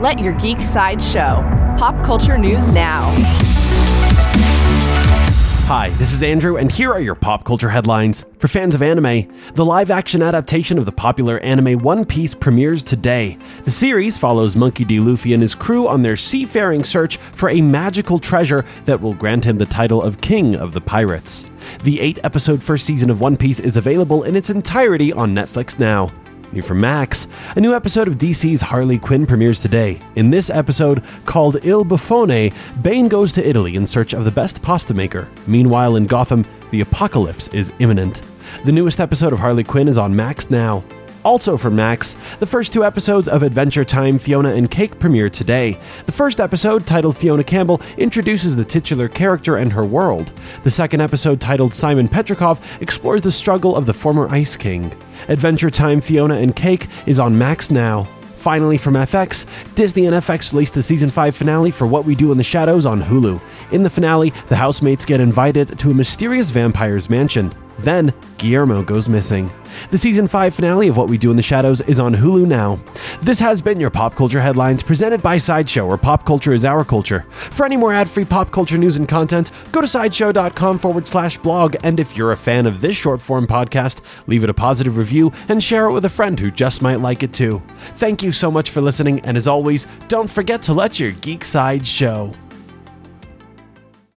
Let your geek side show. Pop culture news now. Hi, this is Andrew, and here are your pop culture headlines. For fans of anime, the live action adaptation of the popular anime One Piece premieres today. The series follows Monkey D. Luffy and his crew on their seafaring search for a magical treasure that will grant him the title of King of the Pirates. The eight episode first season of One Piece is available in its entirety on Netflix now. New from Max, a new episode of DC's Harley Quinn premieres today. In this episode, called Il Buffone, Bane goes to Italy in search of the best pasta maker. Meanwhile, in Gotham, the apocalypse is imminent. The newest episode of Harley Quinn is on Max now. Also from Max, the first two episodes of Adventure Time Fionna and Cake premiere today. The first episode, titled Fionna Campbell, introduces the titular character and her world. The second episode, titled Simon Petrikov, explores the struggle of the former Ice King. Adventure Time Fionna and Cake is on Max now. Finally, from FX, Disney and FX released the season 5 finale for What We Do in the Shadows on Hulu. In the finale, the housemates get invited to a mysterious vampire's mansion. Then, Guillermo goes missing. The season 5 finale of What We Do in the Shadows is on Hulu now. This has been your Pop Culture Headlines presented by Sideshow, where pop culture is our culture. For any more ad free pop culture news and content, go to sideshow.com forward slash blog. And if you're a fan of this short form podcast, leave it a positive review and share it with a friend who just might like it too. Thank you so much for listening, and as always, don't forget to let your geek side show.